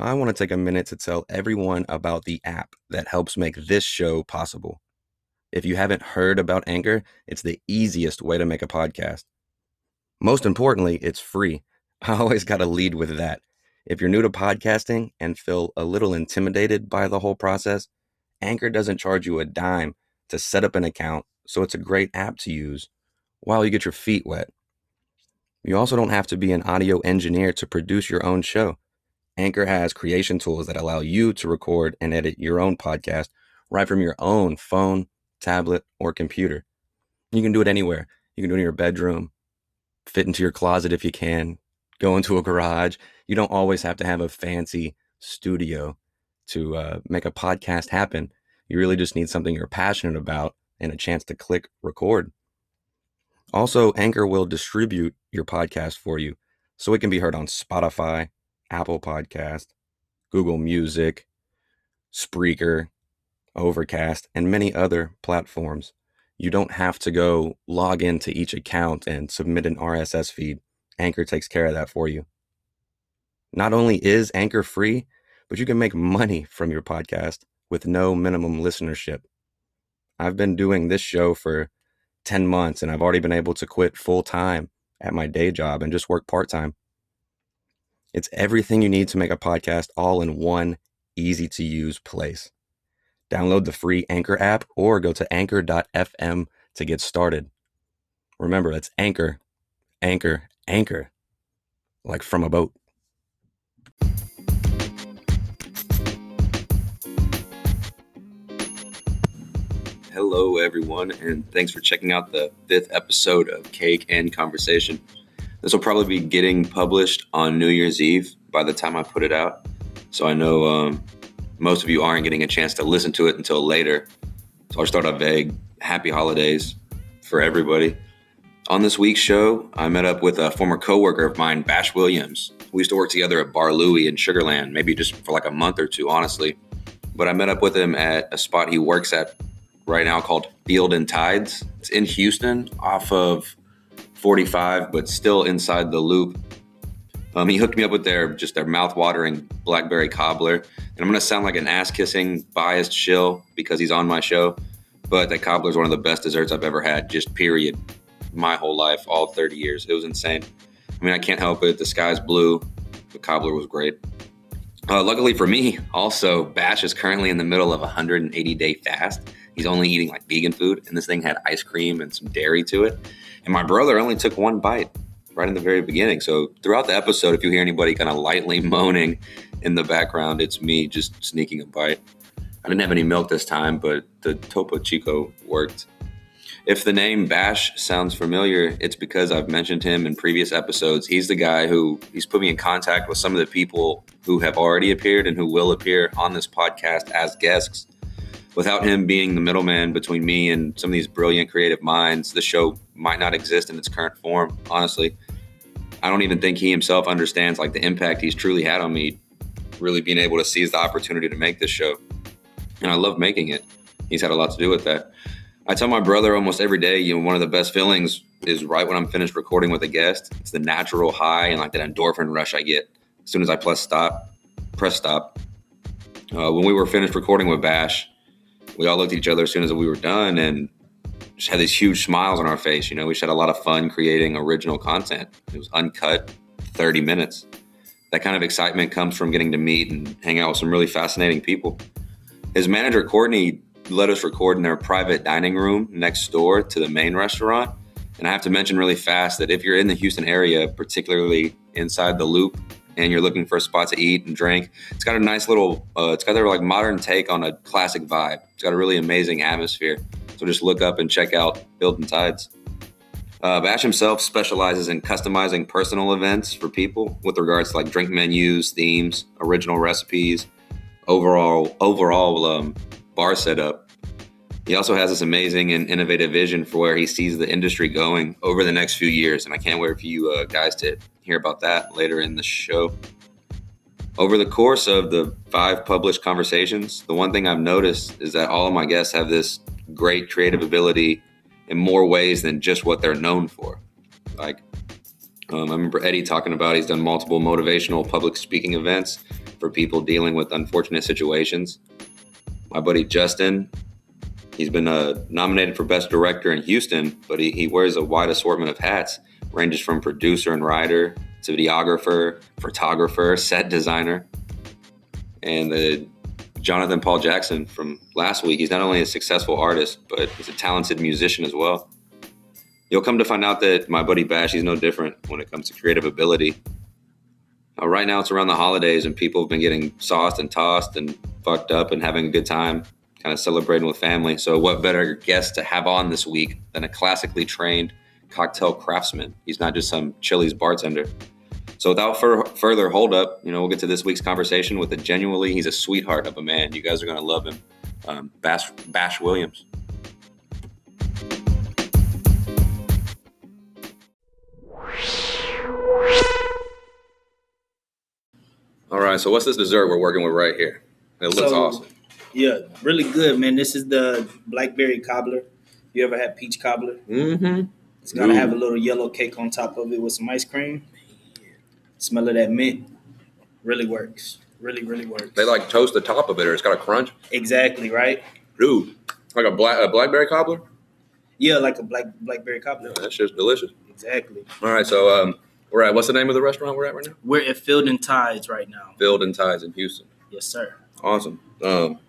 I want to take a minute to tell everyone about the app that helps make this show possible. If you haven't heard about Anchor, it's the easiest way to make a podcast. Most importantly, it's free. I always got to lead with that. If you're new to podcasting and feel a little intimidated by the whole process, Anchor doesn't charge you a dime to set up an account, so it's a great app to use while you get your feet wet. You also don't have to be an audio engineer to produce your own show. Anchor has creation tools that allow you to record and edit your own podcast right from your own phone, tablet, or computer. You can do it anywhere. You can do it in your bedroom, fit into your closet if you can, go into a garage. You don't always have to have a fancy studio to uh, make a podcast happen. You really just need something you're passionate about and a chance to click record. Also, Anchor will distribute your podcast for you so it can be heard on Spotify, Apple Podcast, Google Music, Spreaker, Overcast, and many other platforms. You don't have to go log into each account and submit an RSS feed. Anchor takes care of that for you. Not only is Anchor free, but you can make money from your podcast with no minimum listenership. I've been doing this show for 10 months and I've already been able to quit full time at my day job and just work part time. It's everything you need to make a podcast all in one easy to use place. Download the free Anchor app or go to anchor.fm to get started. Remember, that's Anchor, Anchor, Anchor, like from a boat. Hello, everyone, and thanks for checking out the fifth episode of Cake and Conversation. This will probably be getting published on New Year's Eve by the time I put it out. So I know um, most of you aren't getting a chance to listen to it until later. So I'll start a vague happy holidays for everybody. On this week's show, I met up with a former coworker of mine, Bash Williams. We used to work together at Bar Louie in Sugarland, maybe just for like a month or two, honestly. But I met up with him at a spot he works at right now called Field and Tides. It's in Houston off of 45, but still inside the loop. Um, he hooked me up with their just their mouth-watering blackberry cobbler, and I'm gonna sound like an ass-kissing biased shill because he's on my show, but that cobbler is one of the best desserts I've ever had. Just period, my whole life, all 30 years. It was insane. I mean, I can't help it. The sky's blue. The cobbler was great. Uh, luckily for me, also, Bash is currently in the middle of a 180 day fast. He's only eating like vegan food, and this thing had ice cream and some dairy to it. And my brother only took one bite right in the very beginning. So throughout the episode, if you hear anybody kind of lightly moaning in the background, it's me just sneaking a bite. I didn't have any milk this time, but the Topo Chico worked. If the name Bash sounds familiar, it's because I've mentioned him in previous episodes. He's the guy who he's put me in contact with some of the people who have already appeared and who will appear on this podcast as guests without him being the middleman between me and some of these brilliant creative minds, the show might not exist in its current form. Honestly, I don't even think he himself understands like the impact he's truly had on me, really being able to seize the opportunity to make this show. And I love making it. He's had a lot to do with that. I tell my brother almost every day, you know, one of the best feelings is right when I'm finished recording with a guest. It's the natural high and like that endorphin rush I get as soon as I press stop, press stop. Uh, when we were finished recording with Bash, we all looked at each other as soon as we were done and just had these huge smiles on our face. You know, we had a lot of fun creating original content. It was uncut, 30 minutes. That kind of excitement comes from getting to meet and hang out with some really fascinating people. His manager, Courtney, let us record in their private dining room next door to the main restaurant. And I have to mention really fast that if you're in the Houston area, particularly inside the loop, and you're looking for a spot to eat and drink. It's got a nice little, uh, it's got their like modern take on a classic vibe. It's got a really amazing atmosphere. So just look up and check out and Tides. Uh, Bash himself specializes in customizing personal events for people with regards to like drink menus, themes, original recipes, overall overall um, bar setup. He also has this amazing and innovative vision for where he sees the industry going over the next few years, and I can't wait for you uh, guys to hear about that later in the show. Over the course of the five published conversations, the one thing I've noticed is that all of my guests have this great creative ability in more ways than just what they're known for. Like, um, I remember Eddie talking about he's done multiple motivational public speaking events for people dealing with unfortunate situations. My buddy Justin, he's been uh, nominated for Best Director in Houston, but he, he wears a wide assortment of hats, ranges from producer and writer to videographer, photographer, set designer. And the Jonathan Paul Jackson from last week, he's not only a successful artist, but he's a talented musician as well. You'll come to find out that my buddy Bash, he's no different when it comes to creative ability. Uh, right now, it's around the holidays, and people have been getting sauced and tossed and fucked up and having a good time, kind of celebrating with family. So, what better guest to have on this week than a classically trained cocktail craftsman? He's not just some Chili's bartender. So, without fur- further hold up, you know, we'll get to this week's conversation with a genuinely, he's a sweetheart of a man. You guys are going to love him. Um, Bash, Bash Williams. All right, so what's this dessert we're working with right here? It looks So- awesome. Yeah, really good, man. This is the blackberry cobbler. You ever had peach cobbler? Mm-hmm. It's gonna Ooh. have a little yellow cake on top of it with some ice cream. Smell of that mint. Really works. Really, really works. They like toast the top of it, or it's got a crunch. exactly right. Dude, like a black a blackberry cobbler. Yeah, like a black blackberry cobbler. Yeah, that's just delicious. Exactly. All right, so um, we're at what's the name of the restaurant we're at right now? We're at Field and Tides right now. Field and Tides in Houston. Yes, sir. Awesome. Um,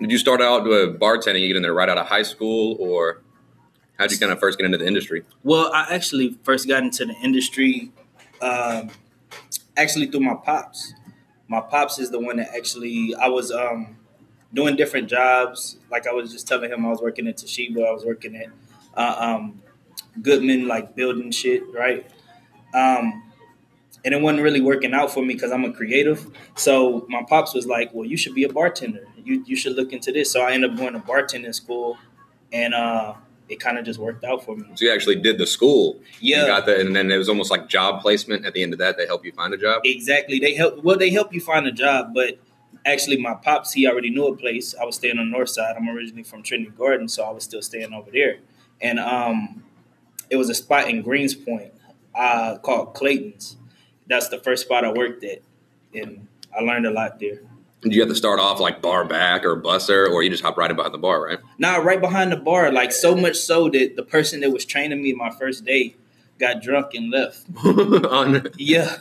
did you start out with bartending? You get in there right out of high school, or how'd you kind of first get into the industry? Well, I actually first got into the industry um, actually through my pops. My pops is the one that actually I was um, doing different jobs. Like I was just telling him, I was working at Toshiba. I was working at uh, um, Goodman, like building shit, right? Um, and it wasn't really working out for me because I'm a creative. So my pops was like, "Well, you should be a bartender. You you should look into this." So I ended up going to bartending school, and uh, it kind of just worked out for me. So you actually did the school. Yeah, got that, and then it was almost like job placement at the end of that. They help you find a job. Exactly. They help. Well, they help you find a job, but actually, my pops he already knew a place. I was staying on the north side. I'm originally from Trinity Garden, so I was still staying over there. And um, it was a spot in Greenspoint uh, called Clayton's. That's the first spot I worked at, and I learned a lot there. You have to start off like bar back or busser, or you just hop right in behind the bar, right? Now, right behind the bar, like so much so that the person that was training me my first day got drunk and left. Yeah.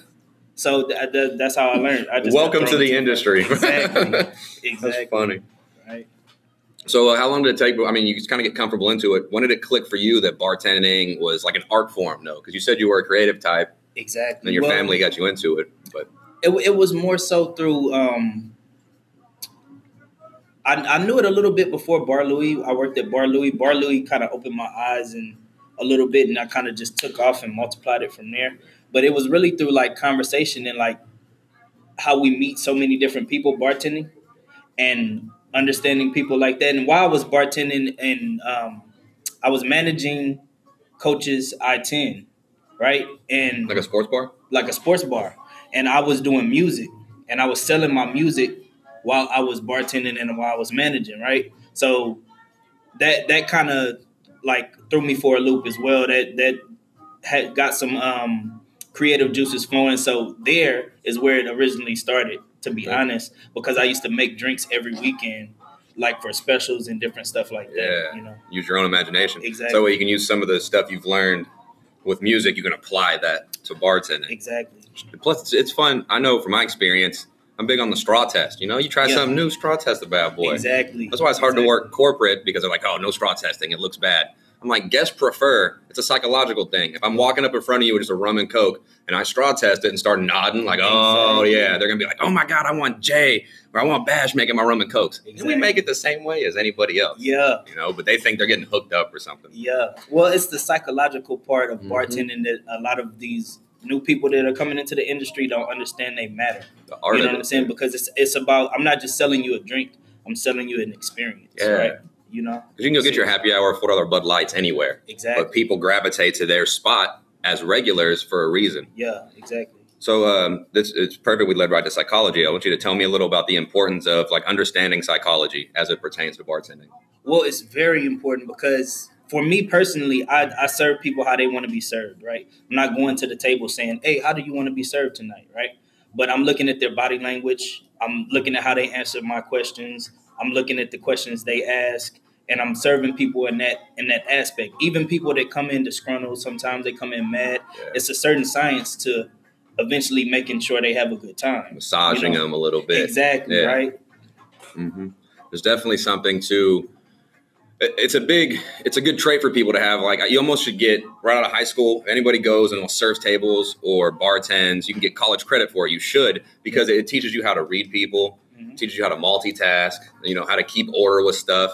So th- th- that's how I learned. I just Welcome to the industry. Exactly. That's Exactly. funny. Right. So, uh, how long did it take? I mean, you just kind of get comfortable into it. When did it click for you that bartending was like an art form? No, because you said you were a creative type, Exactly. and your Well, family got you into it. But It, it was more so through. Um, I, I knew it a little bit before Bar Louie. I worked at Bar Louie. Bar Louie kind of opened my eyes and a little bit, and I kind of just took off and multiplied it from there. But it was really through like conversation and like how we meet so many different people bartending and understanding people like that. And while I was bartending and um, I was managing coaches I ten, right? And like a sports bar. like a sports bar, and I was doing music, and I was selling my music while I was bartending and while I was managing, right? So that that kind of like threw me for a loop as well. That that had got some um, creative juices flowing. So there is where it originally started, to be Okay. honest, because I used to make drinks every weekend, like for specials and different stuff like that. Yeah. You know, Use your own imagination. Exactly. So you can use some of the stuff you've learned with music. You can apply that to bartending. exactly. Plus, it's, it's fun. I know from my experience. I'm big on the straw test. You know, you try Yeah. something new, straw test the bad boy. Exactly. That's why it's hard Exactly. to work corporate because they're like, oh, no straw testing. It looks bad. I'm like, guests prefer. It's a psychological thing. If I'm walking up in front of you with just a rum and coke and I straw test it and start nodding, like, oh, Exactly. yeah, they're going to be like, oh my God, I want Jay or I want Bash making my rum and cokes. And we make it the same way as anybody else. Yeah. You know, but they think they're getting hooked up or something. Yeah. Well, it's the psychological part of Mhm. bartending that a lot of these new people that are coming into the industry don't understand they matter. The art you know what. I'm saying? Because it's it's about I'm not just selling you a drink, I'm selling you an experience. Yeah. Right. You know? Because you can go get your happy hour, four dollar Bud Lights anywhere, Exactly. but people gravitate to their spot as regulars for a reason. yeah, exactly. So um, this it's perfect. We led right to psychology. I want you to tell me a little about the importance of like understanding psychology as it pertains to bartending. Well, it's very important because for me personally, I, I serve people how they want to be served, right? I'm not going to the table saying, hey, how do you want to be served tonight, right? but I'm looking at their body language. I'm looking at how they answer my questions. I'm looking at the questions they ask, and I'm serving people in that in that aspect. Even people that come in disgruntled, sometimes they come in mad. Yeah. It's a certain science to eventually making sure they have a good time. Massaging You know, them a little bit. Exactly Yeah. right. hmm There's definitely something to. It- It's a big, it's a good trait for people to have. Like you almost should get right out of high school. If anybody goes and serves tables or bartends, you can get college credit for it. You should because it teaches you how to read people, Mhm. teaches you how to multitask. You know how to keep order with stuff.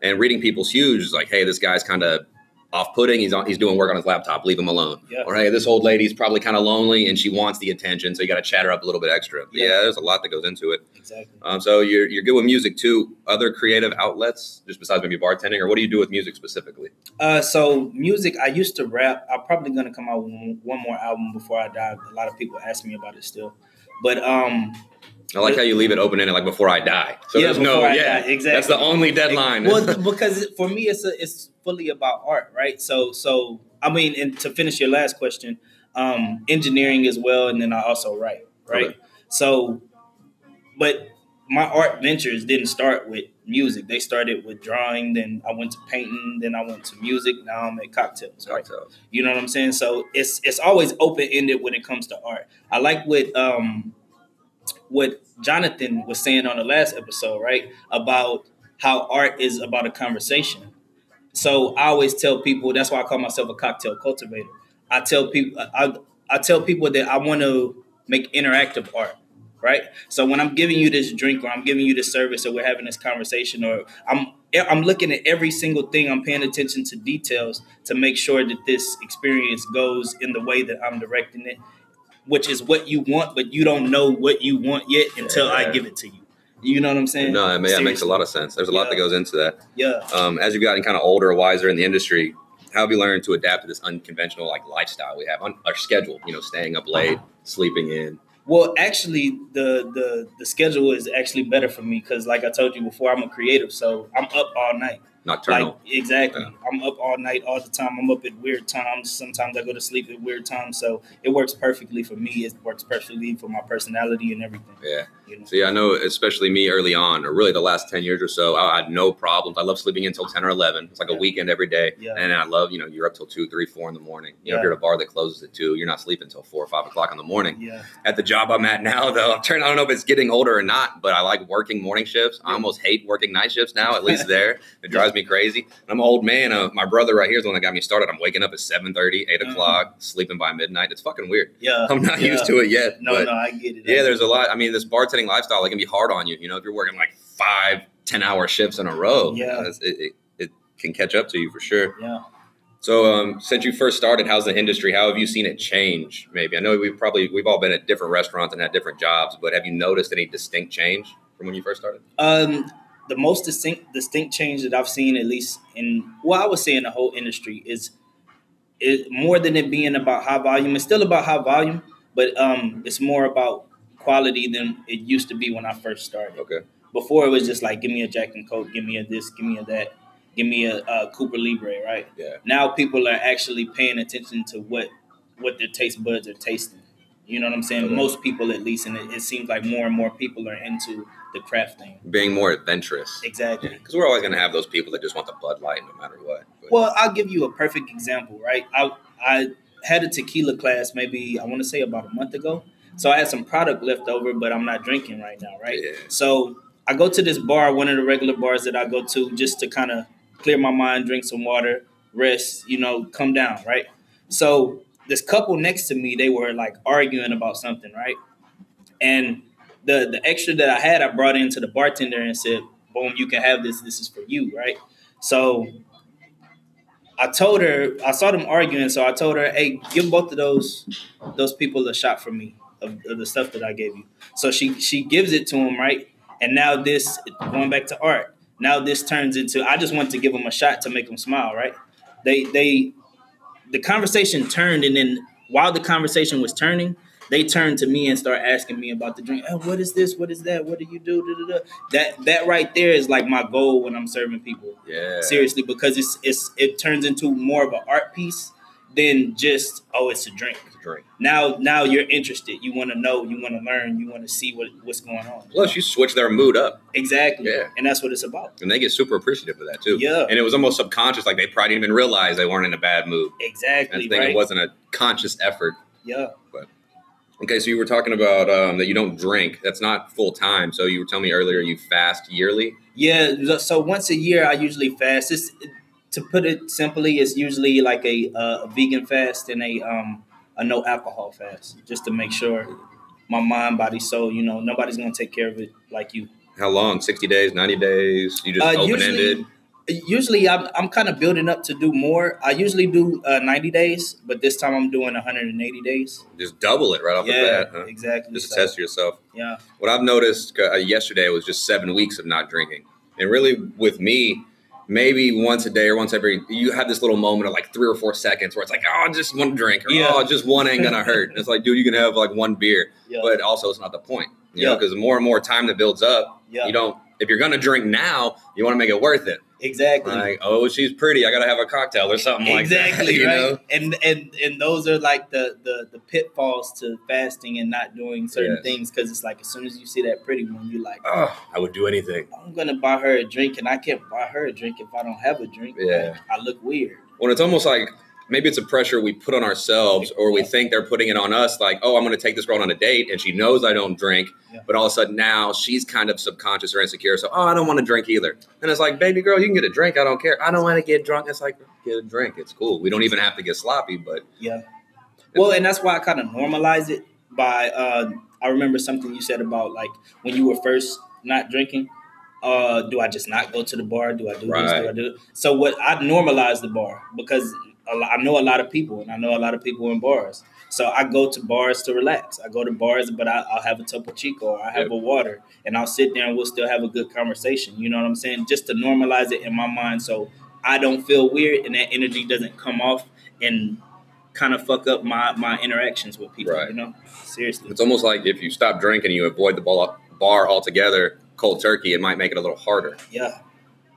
And reading people's huge is like, hey, this guy's kind of off-putting. He's on, he's doing work on his laptop. Leave him alone. Yeah. Or hey, this old lady's probably kind of lonely and she wants the attention, so you got to chat her up a little bit extra. Yeah. yeah, there's a lot that goes into it. Exactly. Um, so you're you're good with music too. Other creative outlets, just besides maybe bartending, or what do you do with music specifically? Uh, so music, I used to rap. I'm probably gonna come out with one one more album before I die. A lot of people ask me about it still, but um, I like how you leave it open ended, like before I die. So Yeah, there's no, I yeah, die, exactly. That's the only deadline. well, because for me, it's a, it's fully about art, right? So, so I mean, and to finish your last question, um, engineering as well, and then I also write, right? Okay. So, but my art ventures didn't start with music. They started with drawing. Then I went to painting. Then I went to music. Now I'm at cocktails, right? Cocktails. You know what I'm saying? So it's it's always open ended when it comes to art. I like what um what Jonathan was saying on the last episode, right? About how art is about a conversation. So I always tell people that's why I call myself a cocktail cultivator. I tell people I I tell people that I want to make interactive art. Right. So when I'm giving you this drink or I'm giving you this service or we're having this conversation or I'm I'm looking at every single thing. I'm paying attention to details to make sure that this experience goes in the way that I'm directing it, which is what you want, but you don't know what you want yet until I give it to you. You know what I'm saying? No, I mean, that makes a lot of sense. There's a lot that goes into that. Yeah. Um, as you've gotten kind of older, wiser in the industry, how have you learned to adapt to this unconventional like lifestyle we have on our schedule? You know, staying up late, sleeping in. Well, actually, the the the schedule is actually better for me because, like I told you before, I'm a creative, so I'm up all night. Nocturnal. Like exactly, Yeah. I'm up all night all the time. I'm up at weird times. Sometimes I go to sleep at weird times, so it works perfectly for me. It works perfectly for my personality and everything. yeah. You know. Yeah, I know, especially me early on, or really the last ten years or so, I had no problems. I love sleeping until ten or eleven. It's like a weekend every day, Yeah. and I love you know you're up till two, three, four in the morning. You know, if you're at a bar that closes at two, you're not sleeping until four or five o'clock in the morning. Yeah. At the job I'm at now, though, I'm turning. I don't know if it's getting older or not, but I like working morning shifts. I almost hate working night shifts now. At least there, it drives me crazy. I'm an old man. Uh, my brother right here is the one that got me started. I'm waking up at 7:30, 8 Mhm. o'clock, sleeping by midnight. It's fucking weird. Yeah. I'm not Yeah. used to it yet. No, no, I get it. Yeah, there's a lot. I mean, this bartending lifestyle, it can be hard on you. You know, if you're working like five, 10 hour shifts in a row, Yeah. it, it, it can catch up to you for sure. Yeah. So, um, since you first started, how's the industry? How have you seen it change? Maybe I know we've probably we've all been at different restaurants and had different jobs, but have you noticed any distinct change from when you first started? Um, the most distinct distinct change that I've seen, at least in well, I would say in the whole industry, is it more than it being about high volume. It's still about high volume, but um, it's more about quality than it used to be when I first started. Okay, Before it was just like, give me a Jack and Coke, give me a this, give me a that, give me a, a Cuba Libre, right? yeah, Now people are actually paying attention to what what their taste buds are tasting. You know what I'm saying? Okay. Most people, at least, and it, it seems like more and more people are into the craft thing. being more adventurous. Exactly. Because we're always going to have those people that just want the Bud Light no matter what. But- Well, I'll give you a perfect example, right? I I had a tequila class maybe I want to say about a month ago. So I had some product left over, but I'm not drinking right now, right? Yeah. So I go to this bar, one of the regular bars that I go to, just to kind of clear my mind, drink some water, rest, you know, come down, right? So this couple next to me, they were like arguing about something, right? And the the extra that I had, I brought into the bartender and said, "Boom, you can have this. This is for you, right?" So I told her, I saw them arguing, so I told her, "Hey, give both of those those people a shot for me of, of the stuff that I gave you." So she she gives it to him, right? And now this going back to art. Now this turns into I just want to give him a shot to make him smile, right? They they the conversation turned, and then while the conversation was turning, they turned to me and start asking me about the drink. Oh, what is this? What is that? What do you do? Da, da, da. That that right there is like my goal when I'm serving people. yeah. Seriously, because it's it's it turns into more of an art piece than just oh, it's a drink. Drink. Now, now you're interested. You want to know. You want to learn. You want to see what what's going on. Plus, you switch their mood up, Exactly. Yeah. And that's what it's about. and they get super appreciative of that too. Yeah. And it was almost subconscious, like they probably didn't even realize they weren't in a bad mood. And Exactly. I think Right. it wasn't a conscious effort. yeah. But okay, so you were talking about um, that you don't drink. That's not full time. So you were telling me earlier you fast yearly. Yeah. So once a year, I usually fast. It's, to put it simply, it's usually like a, uh, a vegan fast and a um a no alcohol fast, just to make sure my mind, body, soul. You know, nobody's gonna take care of it like you. How long? Sixty days, ninety days? You just Uh, open ended. usually, usually I'm, I'm kind of building up to do more. I usually do uh, 90 days, but this time I'm doing 180 days. Just double it right off yeah, the bat. Huh? exactly. Just to So, test yourself. yeah, What I've noticed uh, yesterday was just seven weeks of not drinking, and really with me, maybe once a day or once every, you have this little moment of like three or four seconds where it's like, oh, just one drink, or Yeah. oh, just one ain't gonna hurt. And it's like, dude, you can have like one beer, yeah, but also it's not the point, you know, Yeah. because the more and more time that builds up, yeah, you don't. If you're gonna drink now, you want to make it worth it. exactly. Like, oh, she's pretty, I gotta have a cocktail or something like that. exactly right know? and and and those are like the the, the pitfalls to fasting and not doing certain Yes. things because it's like as soon as you see that pretty one you're like Oh, I would do anything. i'm gonna buy her a drink and i can't buy her a drink if i don't have a drink Yeah. i look weird when it's almost like maybe it's a pressure we put on ourselves or we think they're putting it on us like oh i'm going to take this girl on a date and she knows i don't drink Yeah. but all of a sudden now she's kind of subconscious or insecure so oh i don't want to drink either and it's like baby girl you can get a drink i don't care i don't want to get drunk it's like get a drink it's cool we don't even have to get sloppy but Yeah. Well, and that's why I kind of normalize it by. Uh, I remember something you said about like when you were first not drinking. Uh, do I just not go to the bar? Do I do this? Do I do? So what? I normalize the bar because I know a lot of people, and I know a lot of people in bars. So I go to bars to relax. I go to bars, but I, I'll have a Topo Chico or I have a water, and I'll sit there and we'll still have a good conversation. You know what I'm saying? Just to normalize it in my mind, so I don't feel weird and that energy doesn't come off and kind of fuck up my my interactions with people. Right. You know, seriously. it's almost like if you stop drinking you avoid the bar altogether cold turkey it might make it a little harder Yeah.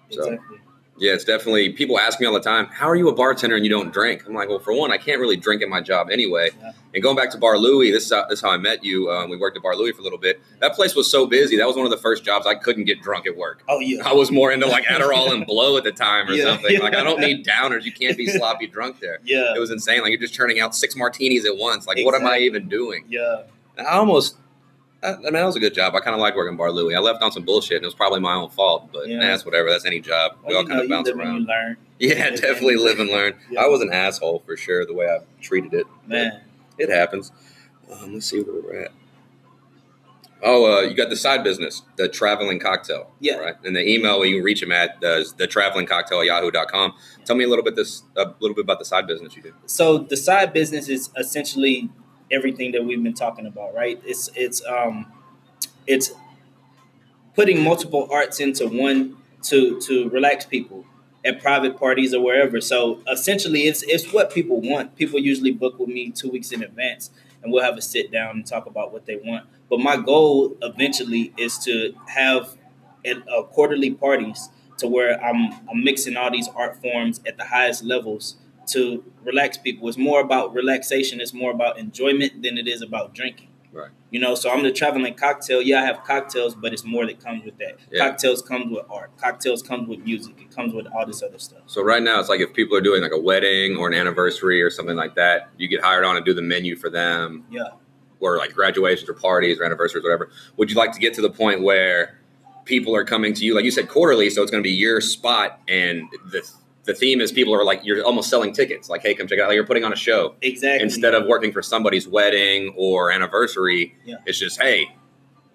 So- Exactly. Yeah, it's definitely people ask me all the time, how are you a bartender and you don't drink? I'm like, well, for one, I can't really drink at my job anyway. Yeah. And going back to Bar Louie, this is how, this is how I met you. Um, we worked at Bar Louie for a little bit. That place was so busy. That was one of the first jobs I couldn't get drunk at work. Oh yeah. I was more into like Adderall and blow at the time or Yeah, something. Like I don't need downers. You can't be sloppy drunk there. Yeah. It was insane. Like you're just turning out six martinis at once. Like what am I even doing? Yeah. I almost. I I mean, that was a good job. I kind of like working Bar Louie. I left on some bullshit, and it was probably my own fault. But Yeah. nah, that's whatever. That's any job. we all kind of bounce around. Yeah, definitely live and learn. Yeah. I was an asshole for sure, the way I treated it. man. It happens. Um, let's see where we're at. Oh, uh, you got the side business, the traveling cocktail. Yeah. Right. And the email you can reach him at is the traveling cocktail at yahoo.com. Tell me a little bit this a little bit about the side business you do. So the side business is essentially everything that we've been talking about, right? It's it's um it's putting multiple arts into one to to relax people at private parties or wherever. So essentially it's it's what people want. People usually book with me two weeks in advance and we'll have a sit down and talk about what they want. But my goal eventually is to have uh, quarterly parties to where I'm I'm mixing all these art forms at the highest levels to relax people. It's more about relaxation. It's more about enjoyment than it is about drinking. Right. You know, so I'm the traveling cocktail. Yeah, I have cocktails, but it's more that comes with that. Yeah. Cocktails comes with art. Cocktails comes with music. It comes with all this other stuff. So right now it's like if people are doing like a wedding or an anniversary or something like that, you get hired on to do the menu for them. Yeah. Or like graduations or parties or anniversaries, whatever. Would you like to get to the point where people are coming to you, like you said, quarterly, so it's going to be your spot, and the the theme is people are like you're almost selling tickets, like hey, come check it out, like you're putting on a show Exactly. instead of working for somebody's wedding or anniversary. Yeah. It's just hey,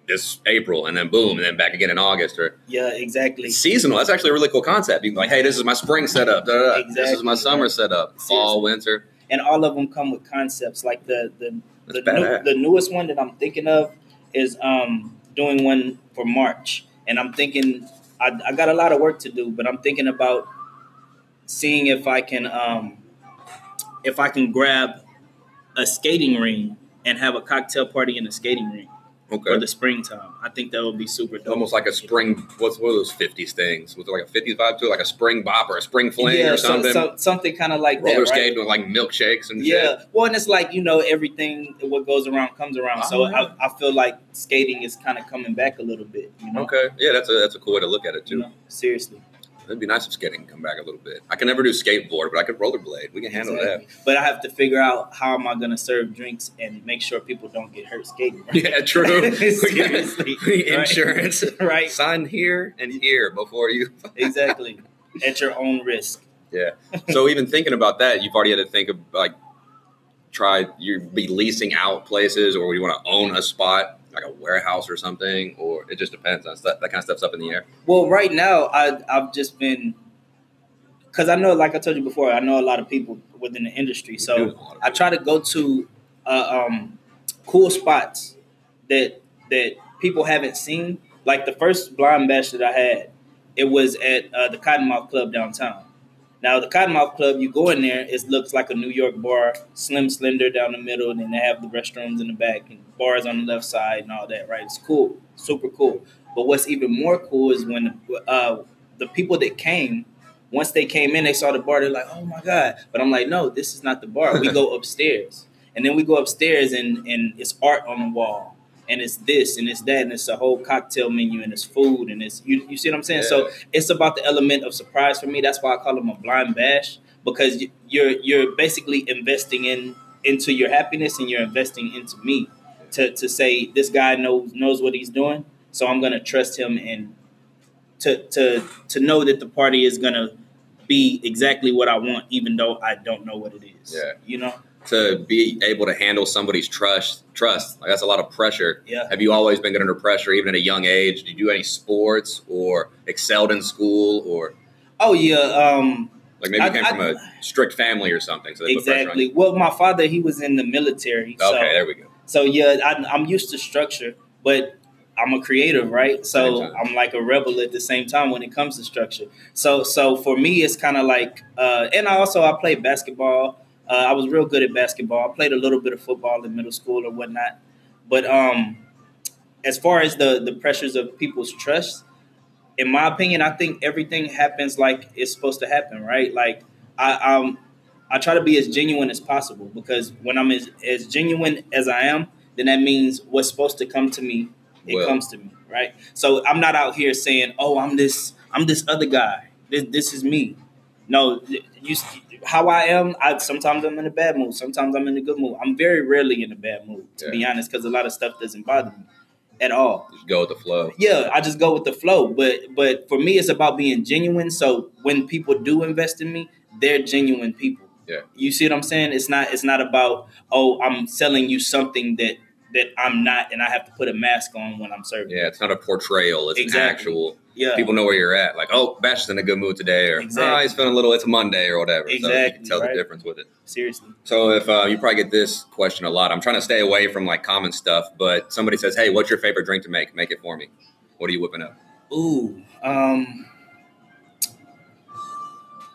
this April, and then boom, and then back again in August or Yeah, exactly. seasonal. That's actually a really cool concept. You can be like, hey, this is my spring setup. Da, da, da. This is my summer setup. Fall, winter. And all of them come with concepts. Like the the the, new, the newest one that I'm thinking of is um doing one for March, and I'm thinking I, I got a lot of work to do, but I'm thinking about seeing if I can um if I can grab a skating ring and have a cocktail party in a skating ring. Okay. for the springtime. I think that would be super dope. Almost like a spring. What's what are those fifties things? Was it like a fifties vibe to it? Like a spring bop or a spring fling yeah, or something? so- something kind of like Roller that, right? skating with like milkshakes and Yeah, shit. well, and it's like you know everything what goes around comes around. So Oh, yeah. I, I feel like skating is kind of coming back a little bit. You know, Okay. Yeah, that's a that's a cool way to look at it You too. know? seriously. It'd be nice if skating can come back a little bit. I can never do skateboard, but I could rollerblade. We can handle Exactly. But I have to figure out how am I going to serve drinks and make sure people don't get hurt skating. that. Yeah, true. Seriously, right? Insurance. right? Sign here and here before you. Exactly. At your own risk. Yeah. So even thinking about that, you've already had to think of like try you be leasing out places, or you want to own a spot like a warehouse or something, or it just depends. on that, that kind of stuff's up in the air. Well, right now I I've just been because I know, like I told you before, I know a lot of people within the industry. So I try to go to uh, um, cool spots that that people haven't seen. Like the first blind bash that I had, it was at uh, the Cottonmouth Club downtown. Now the Cottonmouth Club, you go in there, it looks like a New York bar, slim, slender down the middle, and then they have the restrooms in the back and bars on the left side and all that. Right? It's cool, super cool. But what's even more cool is when uh, the people that came, once they came in, they saw the bar. They're like, "Oh my god!" But I'm like, "No, this is not the bar. We go upstairs." And then we go upstairs and and it's art on the wall. And it's this and it's that and it's a whole cocktail menu and it's food and it's you, you see what I'm saying? So it's about the element of surprise for me. That's why I call them a blind bash because you- you're you're basically investing in into your happiness and you're investing into me to, to say this guy knows knows what he's doing. So I'm gonna trust him and to to to know that the party is gonna be exactly what I want, even though I don't know what it is. Yeah. You know? To be able to handle somebody's trust trust like that's a lot of pressure Yeah. have you always been good under pressure even at a young age did you do any sports or excelled in school or Oh yeah. Um like maybe you I- came I- from a strict family or something so they put pressure on exactly. Well, my father he was in the military. so okay there we go So yeah, I, I'm used to structure, but I'm a creative, right? So. I'm like a rebel at the same time when it comes to structure. So so for me, it's kind of like, uh, and I also I play basketball. Uh, I was real good at basketball. I played a little bit of football in middle school or whatnot. But um, as far as the the pressures of people's trust, in my opinion, I think everything happens like it's supposed to happen, right? Like I um I try to be as genuine as possible because when I'm as, as genuine as I am, then that means what's supposed to come to me, it Will. comes to me, right? So I'm not out here saying, "Oh, I'm this, I'm this other guy. This, this is me." No, you how I am. I sometimes I'm in a bad mood. Sometimes I'm in a good mood. I'm very rarely in a bad mood, to be honest, because a lot of stuff doesn't bother me at all just go with the flow yeah, I just go with the flow. But but for me, it's about being genuine. So when people do invest in me, they're genuine people. Yeah. You see what I'm saying? It's not it's not about oh I'm selling you something that that I'm not, and I have to put a mask on when I'm serving. yeah it's not a portrayal it's Exactly. an actual Yeah. people know where you're at like oh bash is in a good mood today or Exactly. oh, he's feeling a little it's a monday or whatever so you can tell right. the difference with it Seriously. So if uh, you probably get this question a lot, I'm trying to stay away from like common stuff. But somebody says, "Hey, what's your favorite drink to make? Make it for me." What are you whipping up? Ooh. Um.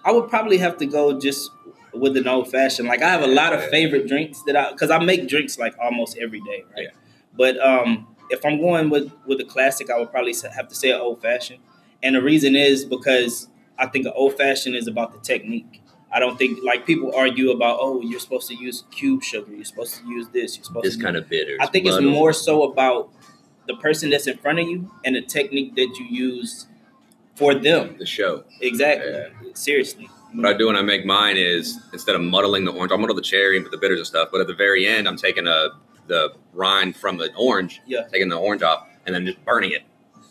I would probably have to go just with an old fashioned. Like I have a lot of favorite drinks that I because I make drinks like almost every day, right? Yeah. But um, if I'm going with with a classic, I would probably have to say an old fashioned, and the reason is because I think an old fashioned is about the technique. I don't think like people argue about oh you're supposed to use cube sugar, you're supposed to use this, you're supposed It's to. kind of bitter. I think it's muddled. more so about the person that's in front of you and the technique that you use for them. the show. Exactly. Yeah. Seriously. What I do when I make mine is instead of muddling the orange, I'll muddle the cherry and put the bitters and stuff. But at the very end, I'm taking a the rind from the orange, Yeah. taking the orange off, and then just burning it.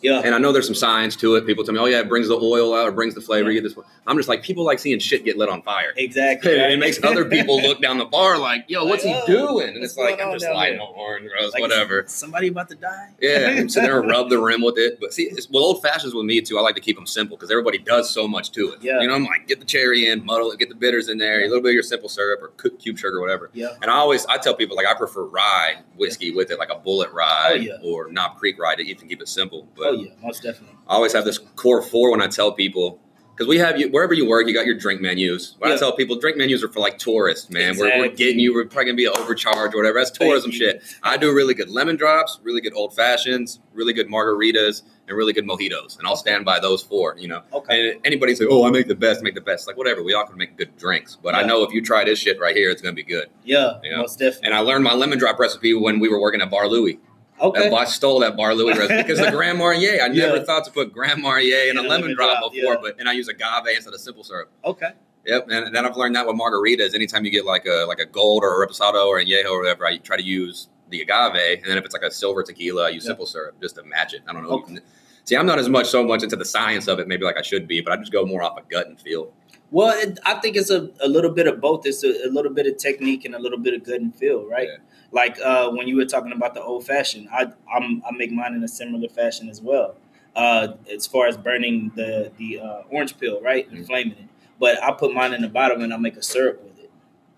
Yeah. And I know there's some science to it. People tell me, "Oh yeah, it brings the oil out, or brings the flavor." You get this. one. I'm just like people like seeing shit get lit on fire. Exactly. it makes other people look down the bar like, "Yo, what's Like, he "Oh, doing?" And it's like I'm just lighting there?" Oh, on orange, Like, whatever. Somebody about to die. Yeah, and sit there and rub the rim with it. But see, it's, well, old fashions with me too. I like to keep them simple because everybody does so much to it. Yeah. you know, I'm like, get the cherry in, muddle it, get the bitters in there, a little bit of your simple syrup or cu- cube sugar, whatever. Yeah. And I always, I tell people like I prefer rye whiskey with it, like a Bulleit rye Oh, yeah. or Knob Creek rye to even keep it simple. But Oh Oh, yeah, most definitely. I always have this core four when I tell people Because we have you wherever you work, you got your drink menus. What I tell people, drink menus are for like tourists, man. We're, we're getting you. We're probably gonna be an overcharge or whatever. That's tourism shit. I do really good lemon drops, really good old fashions, really good margaritas, and really good mojitos, and I'll stand by those four. You know, Okay. and anybody say, "Oh, I make the best, make the best." Like whatever, we all can make good drinks. But I know if you try this shit right here, it's gonna be good. Yeah, Yeah. most definitely. And I learned my lemon drop recipe when we were working at Bar Louie. Okay. That I stole that Bar Louie recipe because the Grand Marnier. I never Yeah. thought to put Grand Marnier in a a lemon lemon drop drop, before, yeah. but and I use agave instead of simple syrup. okay. Yep, and then I've learned that with margaritas. Anytime you get like a like a gold or a reposado or a añejo or whatever, I try to use the agave, and then if it's like a silver tequila, I use simple syrup just to match it. I don't know. Okay. See, I'm not as much so much into the science of it, maybe like I should be, but I just go more off of gut and feel. Well, it, I think it's a, a little bit of both. It's a, a little bit of technique and a little bit of gut and feel, right? Yeah. Like uh, when you were talking about the old fashioned, I I'm, I make mine in a similar fashion as well. Uh, as far as burning the the uh, orange peel, right, and Mhm. flaming it. But I put mine in the bottom and I make a syrup with it.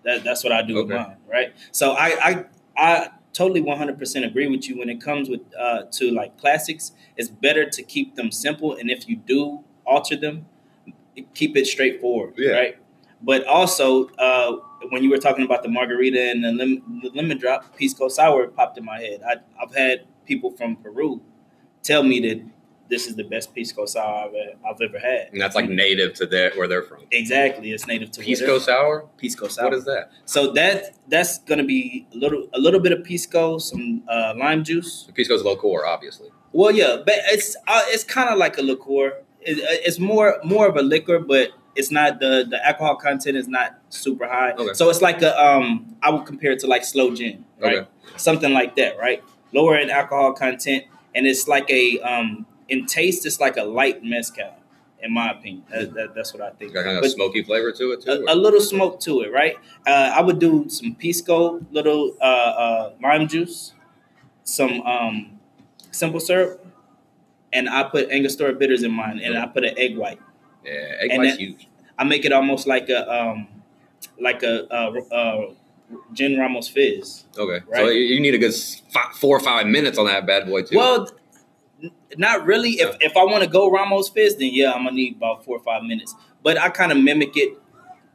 That, that's what I do with mine, right? So I I, I totally 100% agree with you when it comes with uh, to like classics. It's better to keep them simple, and if you do alter them, keep it straightforward, Yeah. right? But also, uh, when you were talking about the margarita and the, lim- the lemon drop, pisco sour popped in my head. I, I've had people from Peru tell me that this is the best pisco sour I've, I've ever had. And that's like native to their where they're from. Exactly, it's native to where Pisco sour. pisco sour. What is that? So that that's gonna be a little a little bit of pisco, some uh, lime juice. Pisco's low core, obviously. Well, yeah, but it's uh, it's kind of like a liqueur. It, it's more more of a liquor, but it's not the the alcohol content is not super high. Okay. So it's like a um I would compare it to like slow gin, right? Okay. Something like that, right? Lower in alcohol content, and it's like a um in taste, it's like a light mezcal, in my opinion. That, that, that's what I think. Got kind of But- smoky flavor to it too. a, a little smoke to it, right? Uh, I would do some pisco, little uh, uh, lime juice, some um, simple syrup, and I put Angostura bitters in mine, and I put an egg white. Yeah, egg and white's then- huge. I make it almost like a um, like a uh, uh, gin Ramos fizz. Okay, so Right. you you need a good s- fi- four or five minutes on that bad boy too. Well, not really. If if I want to go Ramos fizz, then yeah, I'm gonna need about four or five minutes. But I kind of mimic it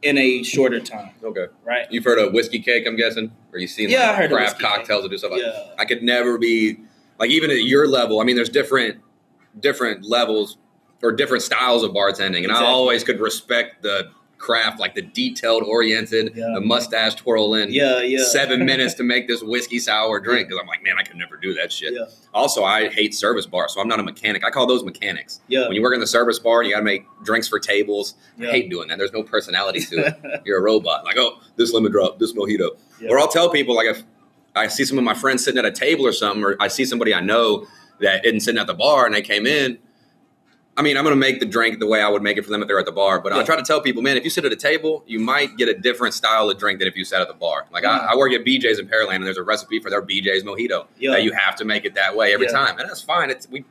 in a shorter time, okay, right? you've heard of whiskey cake, I'm guessing, or you've seen Yeah, like, I heard of craft whiskey cake. cocktails or do stuff like. Yeah. I could never be like even at your level. I mean, there's different different levels or different styles of bartending, and I always could respect the craft, like the detailed oriented, Yeah. the mustache twirling. Yeah, yeah. Seven minutes to make this whiskey sour drink because I'm like, man, I could never do that shit. Yeah, Also, I hate service bars, so I'm not a mechanic. I call those mechanics. yeah. When you work in the service bar and you got to make drinks for tables, Yeah. I hate doing that. There's no personality to it. You're a robot. Like, oh, this lemon drop, this mojito. Yeah. Or I'll tell people, like, if I see some of my friends sitting at a table or something, or I see somebody I know that isn't sitting at the bar and they came in, I mean, I'm going to make the drink the way I would make it for them if they're at the bar. But Yeah. I try to tell people, man, if you sit at a table, you might get a different style of drink than if you sat at the bar. Like, Yeah. I, I work at BJ's in Pearland, and there's a recipe for their BJ's mojito Yeah. that you have to make it that way every time. And that's fine. It's We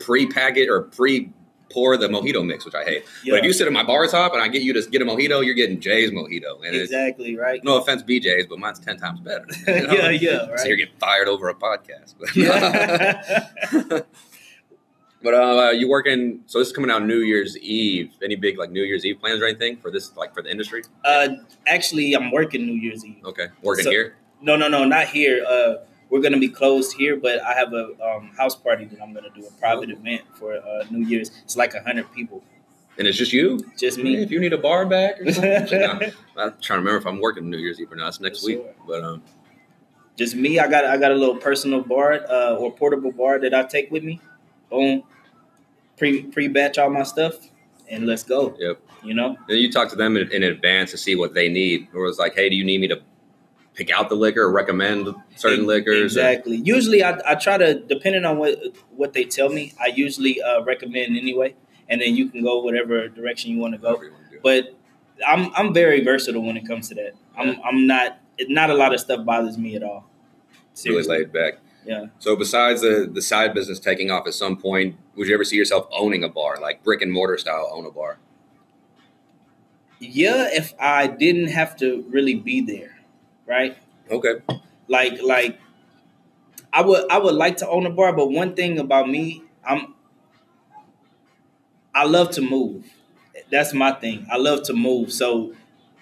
pre-pack it or pre pour the mojito mix, which I hate. Yeah. But if you sit at my bar top and I get you to get a mojito, you're getting Jay's mojito. And exactly right. no offense, BJ's, but mine's 10 times better. you know? yeah, yeah, So you're getting fired over a podcast. But uh, you working, so this is coming out New Year's Eve. Any big like New Year's Eve plans or anything for this, like for the industry? uh, actually, I'm working New Year's Eve. Okay. Working So- here? No, no, no, not here. Uh, we're gonna be closed here, but I have a um, house party that I'm gonna do a private event for uh, New Year's. It's like hundred people, And it's just you? just me. if you need a bar back or something. No, I'm trying to remember if I'm working New Year's Eve or not. It's next For week. sure. But um, Just me. I got I got a little personal bar uh, or portable bar that I take with me. Boom, pre pre batch all my stuff, and let's go. Yep. You know. then you talk to them in, in advance to see what they need. Or it's like, hey, do you need me to pick out the liquor or recommend certain liquors? or- Exactly. Usually, I, I try to, depending on what what they tell me, I usually uh, recommend anyway, and then you can go whatever direction you want to go. whatever you wanna do. But I'm I'm very versatile when it comes to that. I'm I'm not not a lot of stuff bothers me at all. really laid back. Yeah. So besides the the side business taking off at some point, would you ever see yourself owning a bar, like brick and mortar style, own a bar? Yeah, if I didn't have to really be there, right? Okay. Like like I would I would like to own a bar, but one thing about me, I'm I love to move. that's my thing. I love to move. So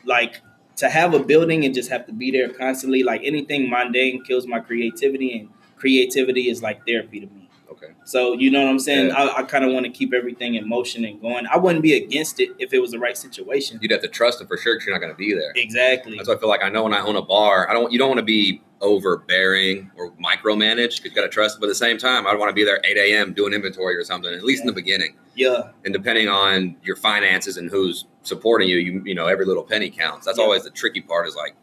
like to have a building and just have to be there constantly, like anything mundane kills my creativity and creativity is like therapy to me. Okay. So you know what I'm saying? Yeah. I, I kind of want to keep everything in motion and going. I wouldn't be against it if it was the right situation. You'd have to trust them for sure because you're not going to be there. Exactly. That's why I feel like I know when I own a bar, I don't. You don't want to be overbearing or micromanage You've got to trust. But at the same time, I'd want to be there 8 a.m. doing inventory or something. At least in the beginning, Yeah. and depending on your finances and who's supporting you, you you know every little penny counts. That's Yeah. always the tricky part. Is like,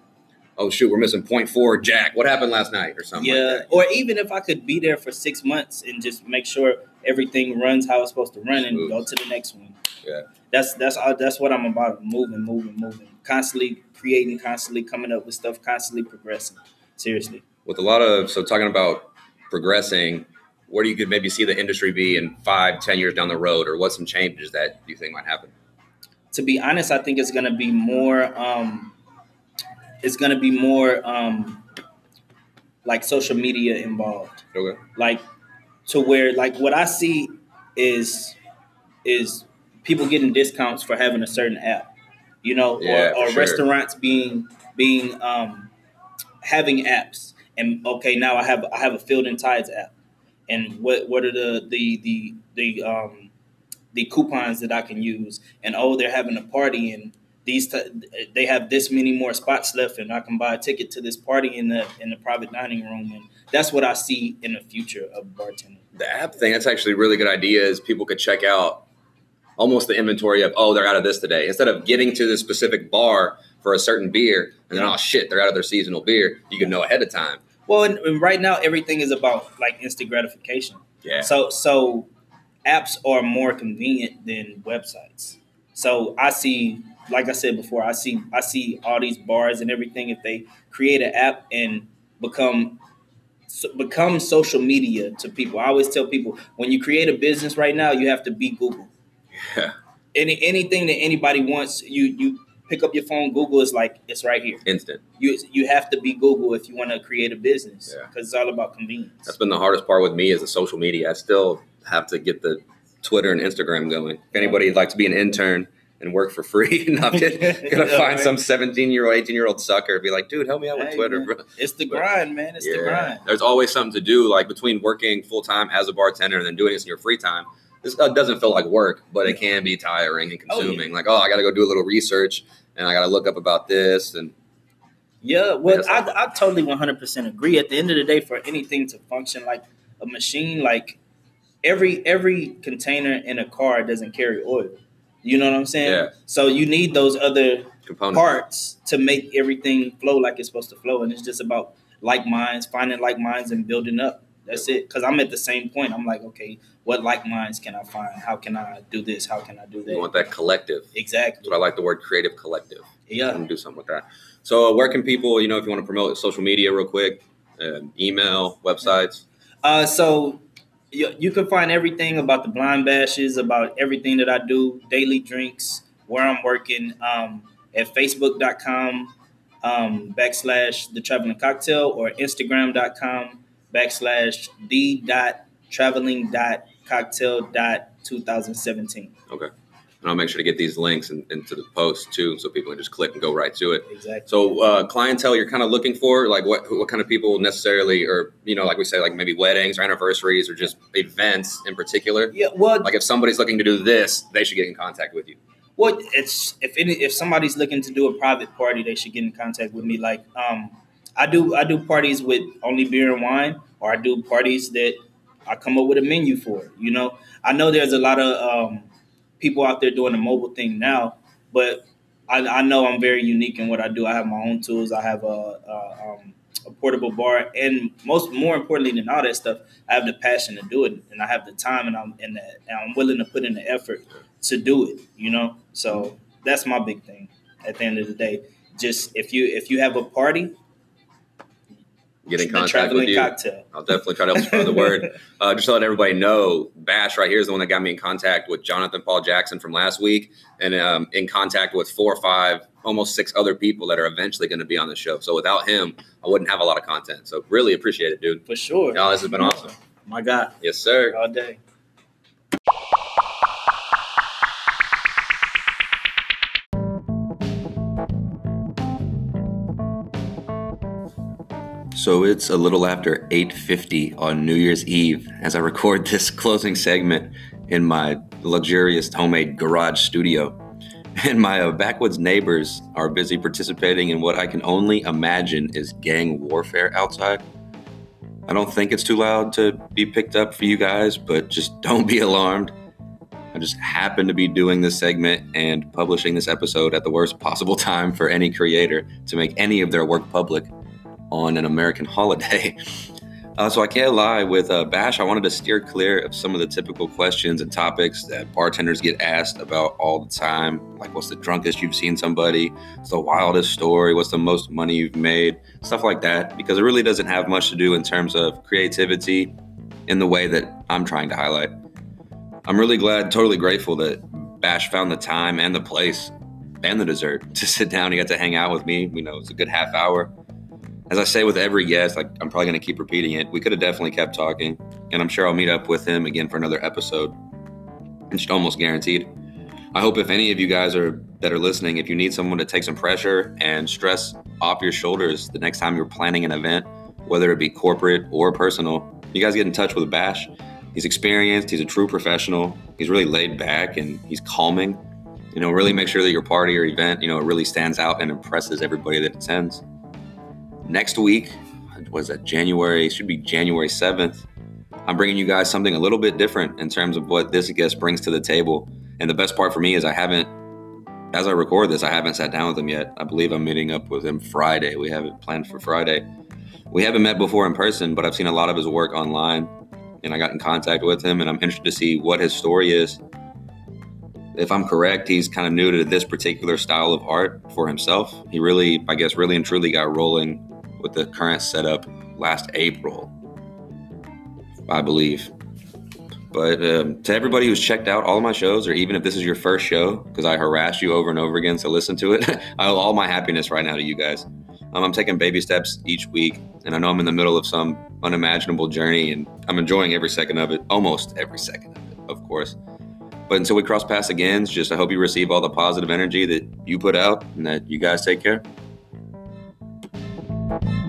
oh shoot, we're missing point four, Jack. What happened last night or something? Yeah. Like that. Or even if I could be there for six months and just make sure everything runs how it's supposed to run and go to the next one. Yeah. That's that's all that's what I'm about. Moving, moving, moving. Constantly creating, constantly coming up with stuff, constantly progressing. Seriously. With a lot of so talking about progressing. Where do you could maybe see the industry be in five, ten years down the road, or what some changes that you think might happen? to be honest, I think it's gonna be more. Um, it's gonna be more um, like social media involved, Okay. like to where like what I see is is people getting discounts for having a certain app, you know, Yeah, or, or sure. restaurants being being um, having apps. And okay, now I have I have a Field and Tides app, and what what are the the the the um, the coupons that I can use? And oh, they're having a party, and these t- they have this many more spots left, and I can buy a ticket to this party in the in the private dining room, and that's what I see in the future of bartending. The app thing, that's actually a really good idea. Is people could check out almost the inventory of, oh, they're out of this today. Instead of getting to this specific bar for a certain beer and then, oh shit, they're out of their seasonal beer, you can know ahead of time. Well, and, and right now everything is about like instant gratification. Yeah. So so apps are more convenient than websites. So I see, like I said before, I see I see all these bars and everything. If they create an app and become so become social media to people, I always tell people when you create a business right now, you have to be Google. Yeah. Any anything that anybody wants, you you pick up your phone. Google is like it's right here. Instant. You you have to be Google if you want to create a business Yeah. because it's all about convenience. That's been the hardest part with me is the social media. I still have to get the Twitter and Instagram going. If anybody'd like to be an intern and work for free, and I'm gonna find man. some 17 year old, 18 year old sucker and be like, dude, help me out with Hey, Twitter, man. bro. It's the grind, man. It's the grind. There's always something to do, like between working full time as a bartender and then doing this in your free time. This uh, doesn't feel like work, but it can be tiring and Oh, yeah. consuming. Like, oh, I got to go do a little research and I got to look up about this. And Yeah, well, Yes, I, I totally 100% agree. At the end of the day, for anything to function like a machine, like every every container in a car doesn't carry oil. You know what I'm saying? Yeah. So you need those other components. parts to make everything flow like it's supposed to flow, and it's just about like minds, finding like minds, and building up. That's it. Because I'm at the same point. I'm like, okay, what like minds can I find? How can I do this? How can I do that? You want that collective. That's Exactly. what I like the word creative collective. I'm Yeah. gonna do something with that. So, uh, where can people, you know, if you want to promote social media real quick, uh, email, websites? Uh, so you, you can find everything about the blind bashes, about everything that I do, daily drinks, where I'm working um, at facebook.com um, backslash the traveling cocktail or instagram.com backslash the dot traveling dot cocktail dot 2017. Okay. And I'll make sure to get these links in, into the post too, so people can just click and go right to it. Exactly. So, uh, clientele you're kind of looking for, like what what kind of people necessarily, or you know, like we say, like maybe weddings or anniversaries or just events in particular. Yeah, well, Like if somebody's looking to do this, they should get in contact with you. Well, it's if any if somebody's looking to do a private party, they should get in contact with me. Like, um, I do I do parties with only beer and wine, or I do parties that I come up with a menu for. You know, I know there's a lot of um, people out there doing the mobile thing now, but I, I know I'm very unique in what I do. I have my own tools. I have a, a, um, a portable bar, and most more importantly than all that stuff, I have the passion to do it, and I have the time, and I'm and, the, and I'm willing to put in the effort to do it. You know, so that's my big thing. At the end of the day, just if you if you have a party, Get in contact with you. cocktail. I'll definitely try to help spread the word. Uh, just to let everybody know, Bash right here is the one that got me in contact with Jonathan Paul Jackson from last week, and um, in contact with four or five, almost six other people that are eventually going to be on the show. So without him, I wouldn't have a lot of content. So really appreciate it, dude. For sure. Y'all, this has been awesome. My God, Yes, sir. all day. So it's a little after 8:50 on New Year's Eve as I record this closing segment in my luxurious homemade garage studio. And my uh, backwoods neighbors are busy participating in what I can only imagine is gang warfare outside. I don't think it's too loud to be picked up for you guys, but just don't be alarmed. I just happen to be doing this segment and publishing this episode at the worst possible time for any creator to make any of their work public on an American holiday. Uh, so I can't lie with uh, Bash. I wanted to steer clear of some of the typical questions and topics that bartenders get asked about all the time, like what's the drunkest you've seen somebody, what's the wildest story, what's the most money you've made, stuff like that, because it really doesn't have much to do in terms of creativity in the way that I'm trying to highlight. I'm really glad, totally grateful that Bash found the time and the place and the dessert to sit down. He got to hang out with me. You know, it's a good half hour as I say with every guest, like I'm probably going to keep repeating it. We could have definitely kept talking, and I'm sure I'll meet up with him again for another episode. It's almost guaranteed. I hope if any of you guys are that are listening, if you need someone to take some pressure and stress off your shoulders the next time you're planning an event, whether it be corporate or personal, you guys get in touch with Bash. He's experienced. He's a true professional. He's really laid back and he's calming. You know, really make sure that your party or event, you know, it really stands out and impresses everybody that attends next week was that January, should be January 7th. I'm bringing you guys something a little bit different in terms of what this guest brings to the table. And the best part for me is I haven't, as I record this, I haven't sat down with him yet. I believe I'm meeting up with him Friday. We have it planned for Friday. We haven't met before in person, but I've seen a lot of his work online and I got in contact with him and I'm interested to see what his story is. If I'm correct, he's kind of new to this particular style of art for himself. He really, I guess, really and truly got rolling with the current setup last April, I believe. But um, to everybody who's checked out all of my shows, or even if this is your first show, because I harass you over and over again to listen to it, I owe all my happiness right now to you guys. Um, I'm taking baby steps each week, and I know I'm in the middle of some unimaginable journey, and I'm enjoying every second of it, almost every second of it, of course. But until we cross paths again, just I hope you receive all the positive energy that you put out, and that you guys take care. Thank you.